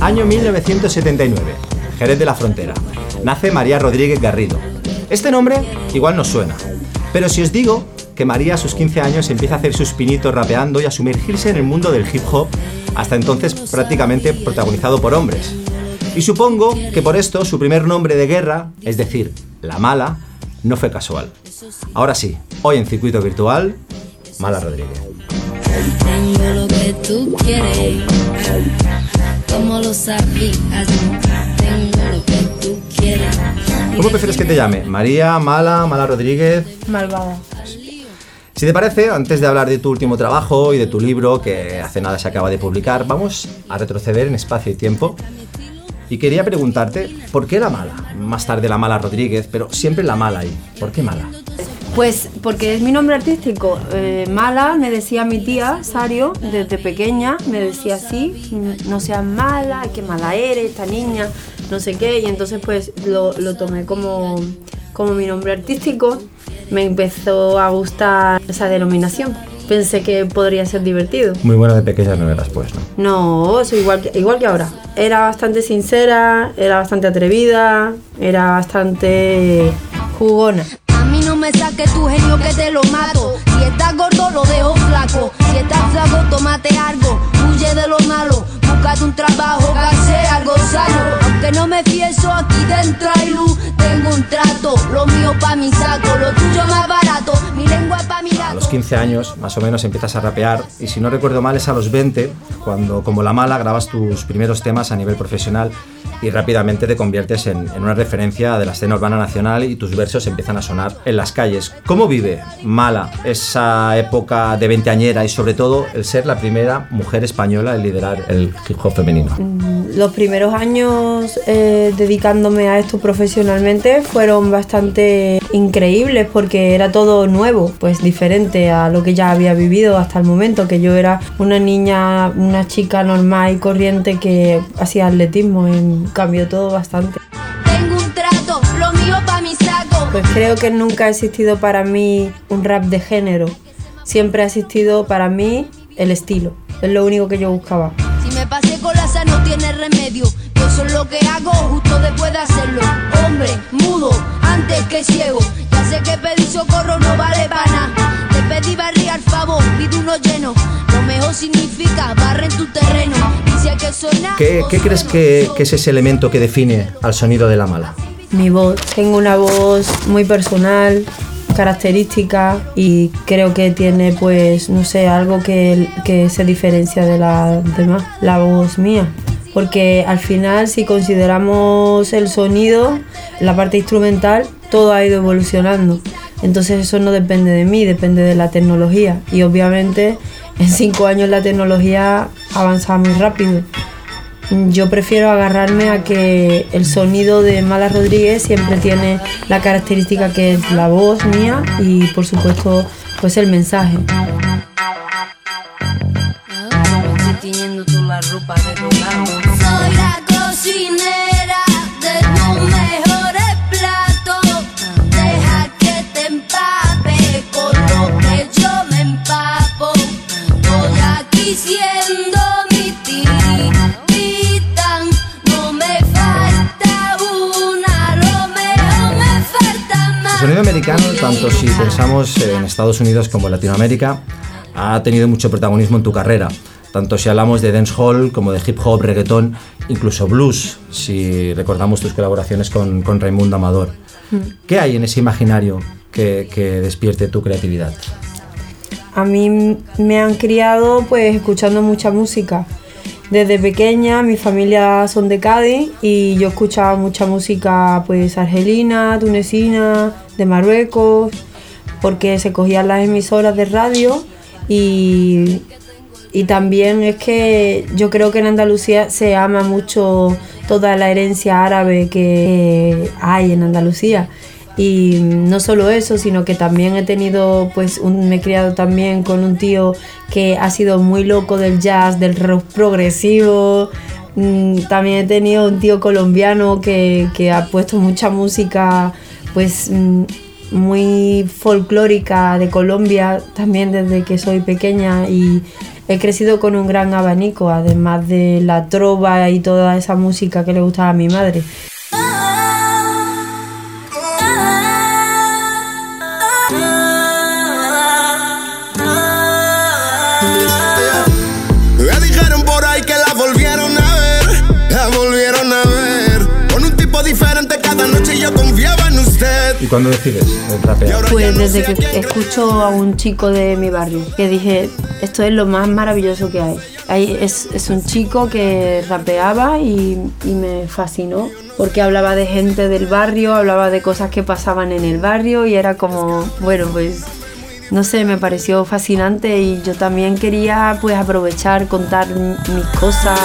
Año 1979, Jerez de la Frontera. Nace María Rodríguez Garrido. Este nombre igual nos suena, pero si os digo que María a sus 15 años empieza a hacer sus pinitos rapeando y a sumergirse en el mundo del hip hop, hasta entonces prácticamente protagonizado por hombres. Y supongo que por esto su primer nombre de guerra, es decir, La Mala, no fue casual. Ahora sí, hoy en Circuito Virtual, Mala Rodríguez. Tengo lo que tú quieres, como lo sabías, tengo lo que tú quieres. ¿Cómo prefieres que te llame? ¿María, Mala, Mala Rodríguez? Malvada. Si te parece, antes de hablar de tu último trabajo y de tu libro que hace nada se acaba de publicar, vamos a retroceder en espacio y tiempo. Y quería preguntarte, ¿por qué la mala? Más tarde la mala Rodríguez, pero siempre la mala ahí. ¿Por qué mala? Pues porque es mi nombre artístico. Eh, mala, me decía mi tía, Sario, desde pequeña, me decía así, "Mm, no seas mala, qué mala eres, esta niña, no sé qué. Y entonces pues lo, lo tomé como, como mi nombre artístico. Me empezó a gustar esa denominación. Pensé que podría ser divertido. Muy bueno de pequeña no eras, pues, ¿no? No, soy igual que, igual que ahora. Era bastante sincera, era bastante atrevida, era bastante jugona. A mí no me saques tu genio que te lo mato. Si estás gordo, lo dejo flaco. Si estás flaco, tómate algo. Huye de lo malo. Un trabajo que sea algo sano. Aunque no me fieso, aquí dentro hay luz. Tengo un trato. Lo mío pa' mi saco. Lo tuyo más barato. Mi lengua pa' mi A los 15 años, más o menos, empiezas a rapear y si no recuerdo mal es a los 20 cuando, como La Mala, grabas tus primeros temas a nivel profesional y rápidamente te conviertes en, en una referencia de la escena urbana nacional y tus versos empiezan a sonar en las calles. ¿Cómo vive Mala esa época de veinteañera y sobre todo el ser la primera mujer española en liderar el hip hop femenino? Los primeros años eh, dedicándome a esto profesionalmente fueron bastante increíbles porque era todo nuevo, pues diferente a lo que ya había vivido hasta el momento, que yo era una niña, una chica normal y corriente que hacía atletismo, en cambio todo bastante. Tengo un trato. Lo mío pa' mi saco. Pues creo que nunca ha existido para mí un rap de género, siempre ha existido para mí el estilo, es lo único que yo buscaba. Me pasé con la sal no tiene remedio. Yo soy lo que hago justo después de hacerlo. Hombre, mudo, antes que ciego. Ya sé que pedir socorro no vale para nada. Te pedí barrir al favor, pide uno lleno. Lo mejor significa barre en tu terreno. Y si hay que sonar. ¿Qué, qué crees que, que es ese elemento que define al sonido de La Mala? Mi voz, tengo una voz muy personal, característica y creo que tiene pues, no sé, algo que, que se diferencia de la demás, la voz mía. Porque al final si consideramos el sonido, la parte instrumental, todo ha ido evolucionando. Entonces eso no depende de mí, depende de la tecnología. Y obviamente en cinco años la tecnología avanza muy rápido. Yo prefiero agarrarme a que el sonido de Mala Rodríguez siempre tiene la característica que es la voz mía y por supuesto pues el mensaje. Tu. Soy la cocinera de tus mejores americano, tanto si pensamos en Estados Unidos como en Latinoamérica, ha tenido mucho protagonismo en tu carrera. Tanto si hablamos de dancehall como de hip hop, reggaetón, incluso blues, si recordamos tus colaboraciones con, con Raimundo Amador. ¿Qué hay en ese imaginario que, que despierte tu creatividad? A mí me han criado pues escuchando mucha música. Desde pequeña mi familia son de Cádiz y yo escuchaba mucha música pues argelina, tunecina, de Marruecos, porque se cogían las emisoras de radio y, y también es que yo creo que en Andalucía se ama mucho toda la herencia árabe que hay en Andalucía. Y no solo eso, sino que también he tenido, pues, un, me he criado también con un tío que ha sido muy loco del jazz, del rock progresivo, Mm, también he tenido un tío colombiano que, que ha puesto mucha música, pues mm, muy folclórica de Colombia, también desde que soy pequeña y he crecido con un gran abanico, además de la trova y toda esa música que le gustaba a mi madre. Cuándo decides rapear? Pues desde que escucho a un chico de mi barrio, que dije, esto es lo más maravilloso que hay. Ahí es, es un chico que rapeaba y, y me fascinó, porque hablaba de gente del barrio, hablaba de cosas que pasaban en el barrio y era como, bueno, pues no sé, me pareció fascinante y yo también quería pues aprovechar, contar mis cosas.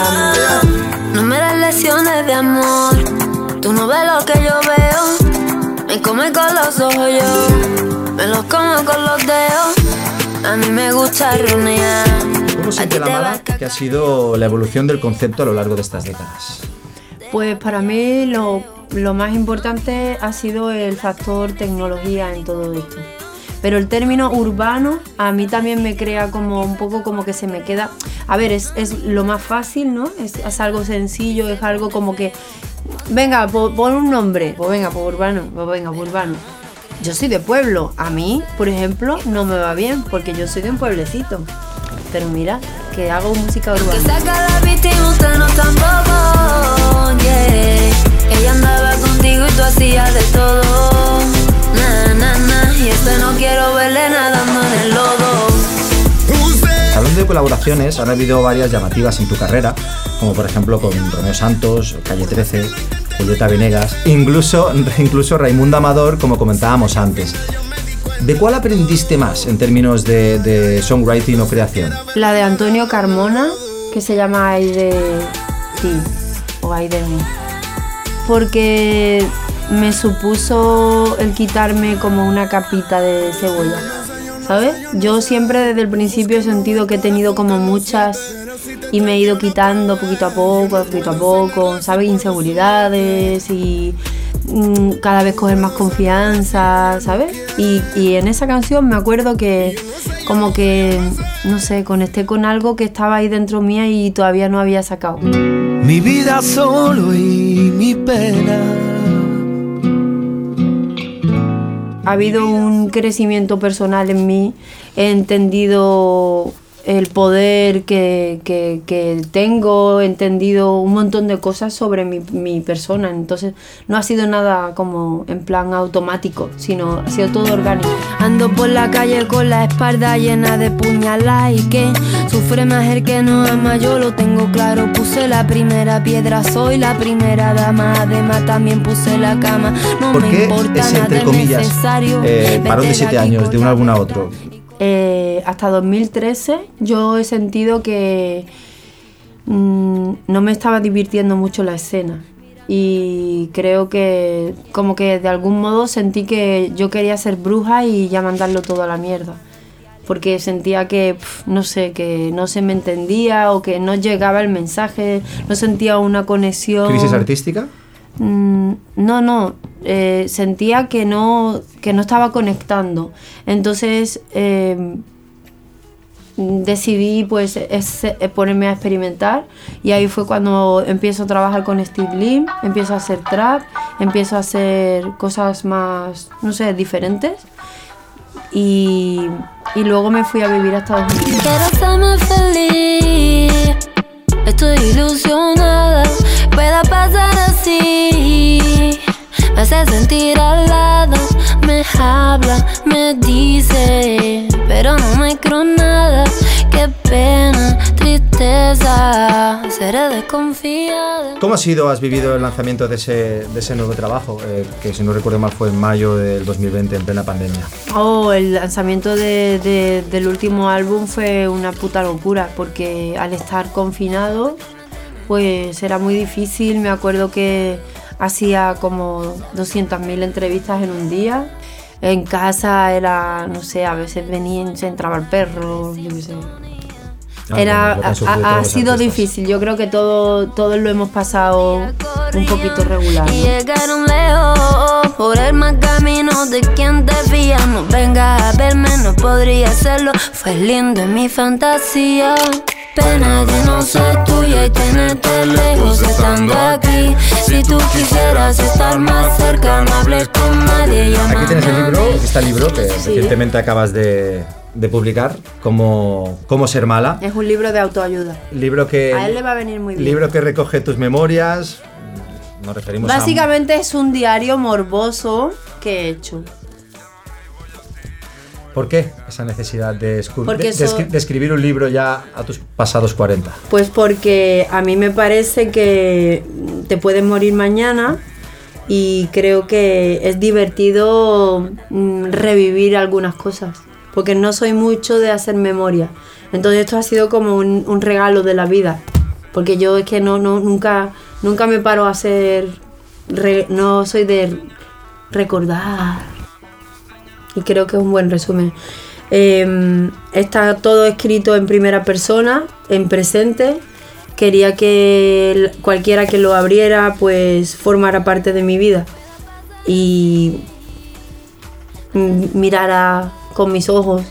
No me das lecciones de amor. Tú no ves lo que yo veo. Me come con los ojos yo. Me los como con los dedos. A mí me gusta runear. ¿Cómo siente la mala que ha sido la evolución del concepto a lo largo de estas décadas? Pues para mí lo, lo más importante ha sido el factor tecnología en todo esto. Pero el término urbano a mí también me crea como un poco como que se me queda... A ver, es, es lo más fácil, ¿no? Es, es algo sencillo, es algo como que... Venga, po- pon un nombre. Pues venga, pues urbano, pues venga, pues urbano. Yo soy de pueblo. A mí, por ejemplo, no me va bien porque yo soy de un pueblecito. Pero mira, que hago música Que urbana. saca la víctima, usted no tampoco. Yeah. Ella andaba contigo y tú hacías de todo. Na, na, na. Y este no quiero verle nadando en el lodo. Usted Hablando de colaboraciones, han habido varias llamativas en tu carrera, como por ejemplo con Romeo Santos, Calle 13, Julieta Venegas, incluso, incluso Raimundo Amador, como comentábamos antes. ¿De cuál aprendiste más en términos de, songwriting o creación? La de Antonio Carmona, que se llama Ay de ti o Ay de mí. Porque me supuso el quitarme como una capita de cebolla. Yo siempre desde el principio he sentido que he tenido como muchas y me he ido quitando poquito a poco, poquito a poco, ¿sabes? Inseguridades y mm, cada vez coger más confianza, ¿sabes? Y, y en esa canción me acuerdo que como que, no sé, conecté con algo que estaba ahí dentro mía y todavía no había sacado. Mi vida solo y mi pena. Ha habido un crecimiento personal en mí, he entendido el poder que, que- que tengo, he entendido un montón de cosas sobre mi, mi persona, entonces no ha sido nada como en plan automático, sino ha sido todo orgánico. Ando por la calle con la espalda llena de puñalas y que sufre más el que no ama, yo lo tengo claro. Puse la primera piedra, soy la primera dama, además también puse la cama. No ¿Por me qué importa ese, nada entre es comillas, necesario. eh, parón de Vete siete años de un álbum a otro? Eh, hasta 2013 yo he sentido que mm, no me estaba divirtiendo mucho la escena. Y creo que como que de algún modo sentí que yo quería ser bruja y ya mandarlo todo a la mierda. Porque sentía que no sé que no se me entendía o que no llegaba el mensaje no sentía una conexión. ¿Crisis artística? Mm, no, no. eh, sentía que no, que no estaba conectando. Entonces eh, decidí pues es- eh, ponerme a experimentar y ahí fue cuando empiezo a trabajar con Steve Lim, empiezo a hacer trap, empiezo a hacer cosas más, no sé, diferentes. Y, y luego me fui a vivir a Estados Unidos. Estoy ilusionada, pueda pasar así. Me hace sentir al lado, me habla, me dice, pero no me creo nada. Qué pena, tristeza, seré desconfiada. ¿Cómo ha sido, has vivido el lanzamiento de ese, de ese nuevo trabajo? eh, que si no recuerdo mal fue en mayo del 2020, en plena pandemia. Oh, el lanzamiento de- de- del último álbum fue una puta locura porque al estar confinado pues era muy difícil. Me acuerdo que hacía como 200.000 entrevistas en un día. En casa era, no sé, a veces venía y se entraba el perro, yo qué sé. Ah, Era, ha, ha sido difícil. Yo creo que todo, todos lo hemos pasado un poquito regular. Y llegaron lejos por el mal camino de quien debía. No vengas a verme, no podría hacerlo. Fue lindo en mi fantasía. Pena de no ser tuya y tenerte lejos estando aquí. Si tú quisieras estar más cerca, no hables con nadie. Aquí tienes el libro, está el libro que recientemente acabas de, de publicar, Cómo, Cómo ser mala. Es un libro de autoayuda. Libro que, A él le va a venir muy bien. libro que recoge tus memorias. Nos referimos a... Básicamente es un diario morboso que he hecho. ¿Por qué esa necesidad de, escribir un libro ya a tus pasados 40? Pues porque a mí me parece que te puedes morir mañana y creo que es divertido mm, revivir algunas cosas. Porque no soy mucho de hacer memoria. Entonces esto ha sido como un, un regalo de la vida. Porque yo es que no, no nunca, nunca me paro a hacer... re- no soy de recordar. Y creo que es un buen resumen. Eh, está todo escrito en primera persona, en presente. Quería que cualquiera que lo abriera, pues formara parte de mi vida. Y mirara con mis ojos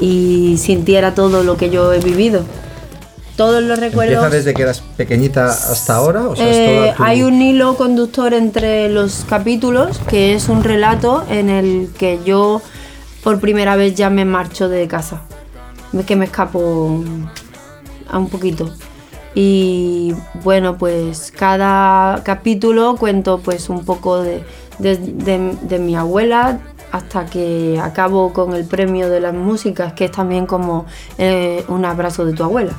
y sintiera todo lo que yo he vivido. Todos los recuerdos. ¿Empieza desde que eras pequeñita hasta ahora? O sea, es Eh, tu- Hay un hilo conductor entre los capítulos, que es un relato en el que yo por primera vez ya me marcho de casa. Es que me escapo a un poquito. Y bueno, pues cada capítulo cuento pues un poco de, de- de- de mi abuela hasta que acabo con el premio de las músicas, que es también como eh, un abrazo de tu abuela.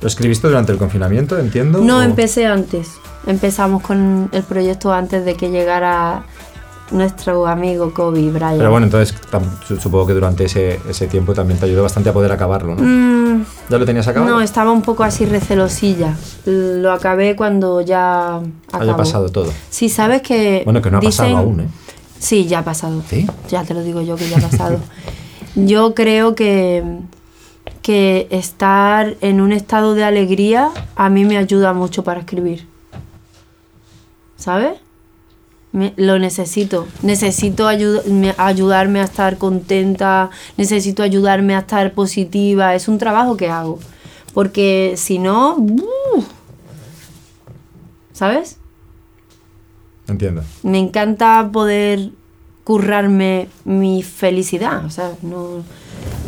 ¿Lo escribiste durante el confinamiento, entiendo? No, o- empecé antes. Empezamos con el proyecto antes de que llegara nuestro amigo Kobe Bryant. Pero bueno, entonces supongo que durante ese, ese tiempo también te ayudó bastante a poder acabarlo, ¿no? Mm, ¿Ya lo tenías acabado? no, estaba un poco así recelosilla. Lo acabé cuando ya Haya acabó. pasado todo. Sí, sabes que. Bueno, que no ha dicen- pasado aún, ¿eh? Sí, ya ha pasado. ¿Sí? Ya te lo digo yo que ya ha pasado. yo creo que, que estar en un estado de alegría a mí me ayuda mucho para escribir. ¿Sabes? Me- lo necesito. Necesito ayu- me- ayudarme a estar contenta, necesito ayudarme a estar positiva. Es un trabajo que hago. Porque si no... ¡uh! ¿Sabes? Entiendo. me encanta poder currarme mi felicidad, o sea, no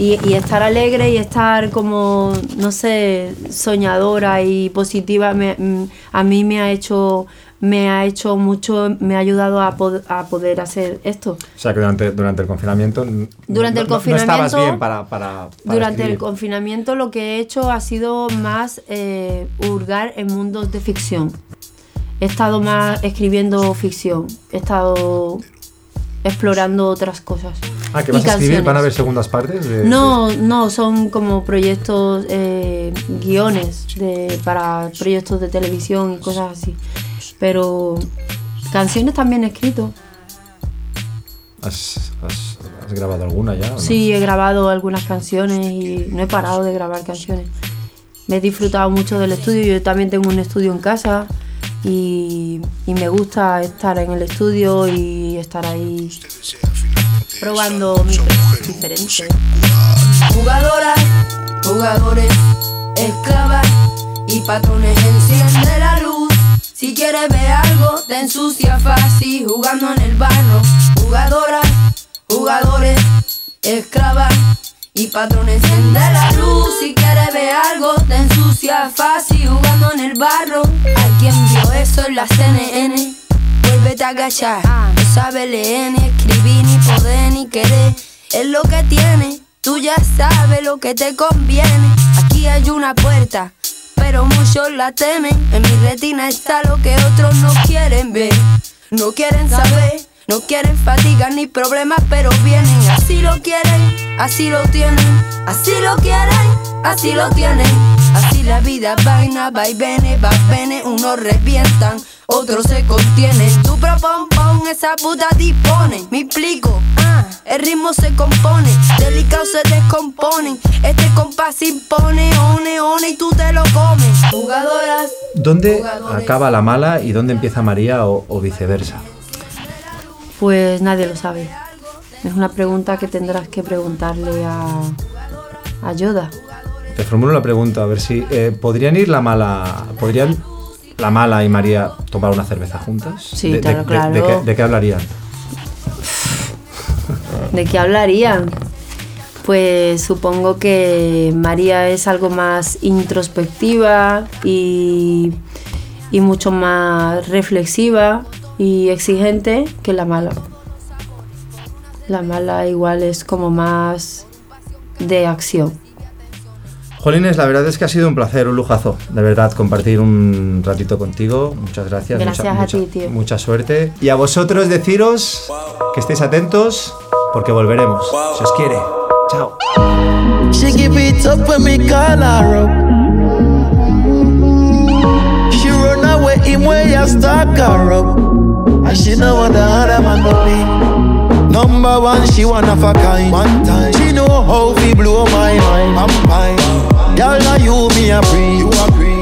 y, y estar alegre y estar como, no sé, soñadora y positiva, me- mm, a mí me ha hecho, me ha hecho mucho, me ha ayudado a, pod- a poder hacer esto. O sea, que durante, durante el confinamiento... Durante no- el no- No estabas confinamiento- bien para, para, para Durante el confinamiento lo que he hecho ha sido más eh, hurgar en mundos de ficción. He estado más escribiendo ficción, he estado explorando otras cosas. Ah, que vas a escribir, van a haber segundas partes. de- No, no, son como proyectos, eh, guiones de, para proyectos de televisión y cosas así. Pero canciones también he escrito. ¿Has, has- has grabado alguna ya? no? Sí, he grabado algunas canciones y no he parado de grabar canciones. Me he disfrutado mucho del estudio, yo también tengo un estudio en casa y, y me gusta estar en el estudio y estar ahí probando micros diferentes. Jugadoras, jugadores, esclavas y patrones enciende la luz. Si quieres ver algo, te ensucia fácil jugando en el barro. Jugadoras, jugadores, esclavas y patrones enciende la luz. Si quieres ver algo, te ensucia fácil jugando en el barro. Hay quien vio eso en la CNN. Vuélvete a agachar. No sabe leer, ni escribir, querer. Es lo que tiene. Tú ya sabes lo que te conviene. Aquí hay una puerta, pero muchos la temen. En mi retina está lo que otros no quieren ver. No quieren saber, no quieren fatiga ni problemas, pero vienen. Así lo quieren, así lo tienen. Así lo quieren, así lo tienen. La vida vaina, va y viene, va viene, unos revientan, otros se contienen. Tu propon, pon, esa puta dispone. Me explico, ah, el ritmo se compone, delicado se descomponen. Este compás se impone, one, one, y tú te lo comes. Jugadoras. ¿Dónde jugadores. acaba la mala y dónde empieza María o, o viceversa? Pues nadie lo sabe. Es una pregunta que tendrás que preguntarle a, a Yoda. Te formulo la pregunta, a ver si eh, podrían ir la mala, podrían la mala y María tomar una cerveza juntas. Sí, de, claro, de- claro. de qué, de qué hablarían? ¿De qué hablarían? Pues supongo que María es algo más introspectiva y, y mucho más reflexiva y exigente que la mala. La mala igual es como más de acción. Jolines, la verdad es que ha sido un placer, un lujazo, de verdad, compartir un ratito contigo. Muchas gracias. Gracias a mucha, ti, tío. Mucha suerte. Y a vosotros deciros que estéis atentos porque volveremos. Si os quiere. Chao. She give it up when me call her up. She run away him where you stalk her up. And she know what the other man go be. Number one, she one of a kind. One time, she know how we blow my mind. I'm fine. Girl, now you me a free. You agree?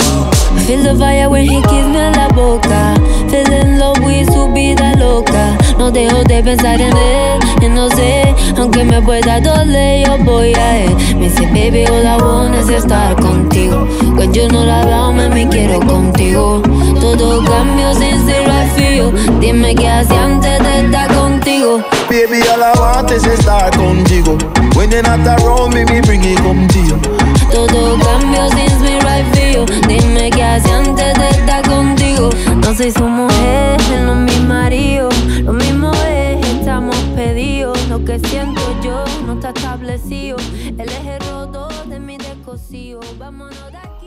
Feel the fire when he kiss me en la boca. Fell in love with su vida loca. No dejo de pensar en él, y no sé, aunque me pueda doler, yo voy a él. Me dice, baby, all I want es estar contigo. Cuando yo no la veo, me quiero contigo. Todo cambio sin ser right for you. Dime qué hacía antes de estar contigo. Baby, all I want is estar contigo. When you're not around me, me bring it you. Todo cambio sin ser right you. Dime qué hacía antes de estar contigo. No soy su mujer, no mi marido. Lo mismo es, estamos pedidos. Lo que siento yo no está establecido. El eje roto de mi descosido. Vámonos de aquí.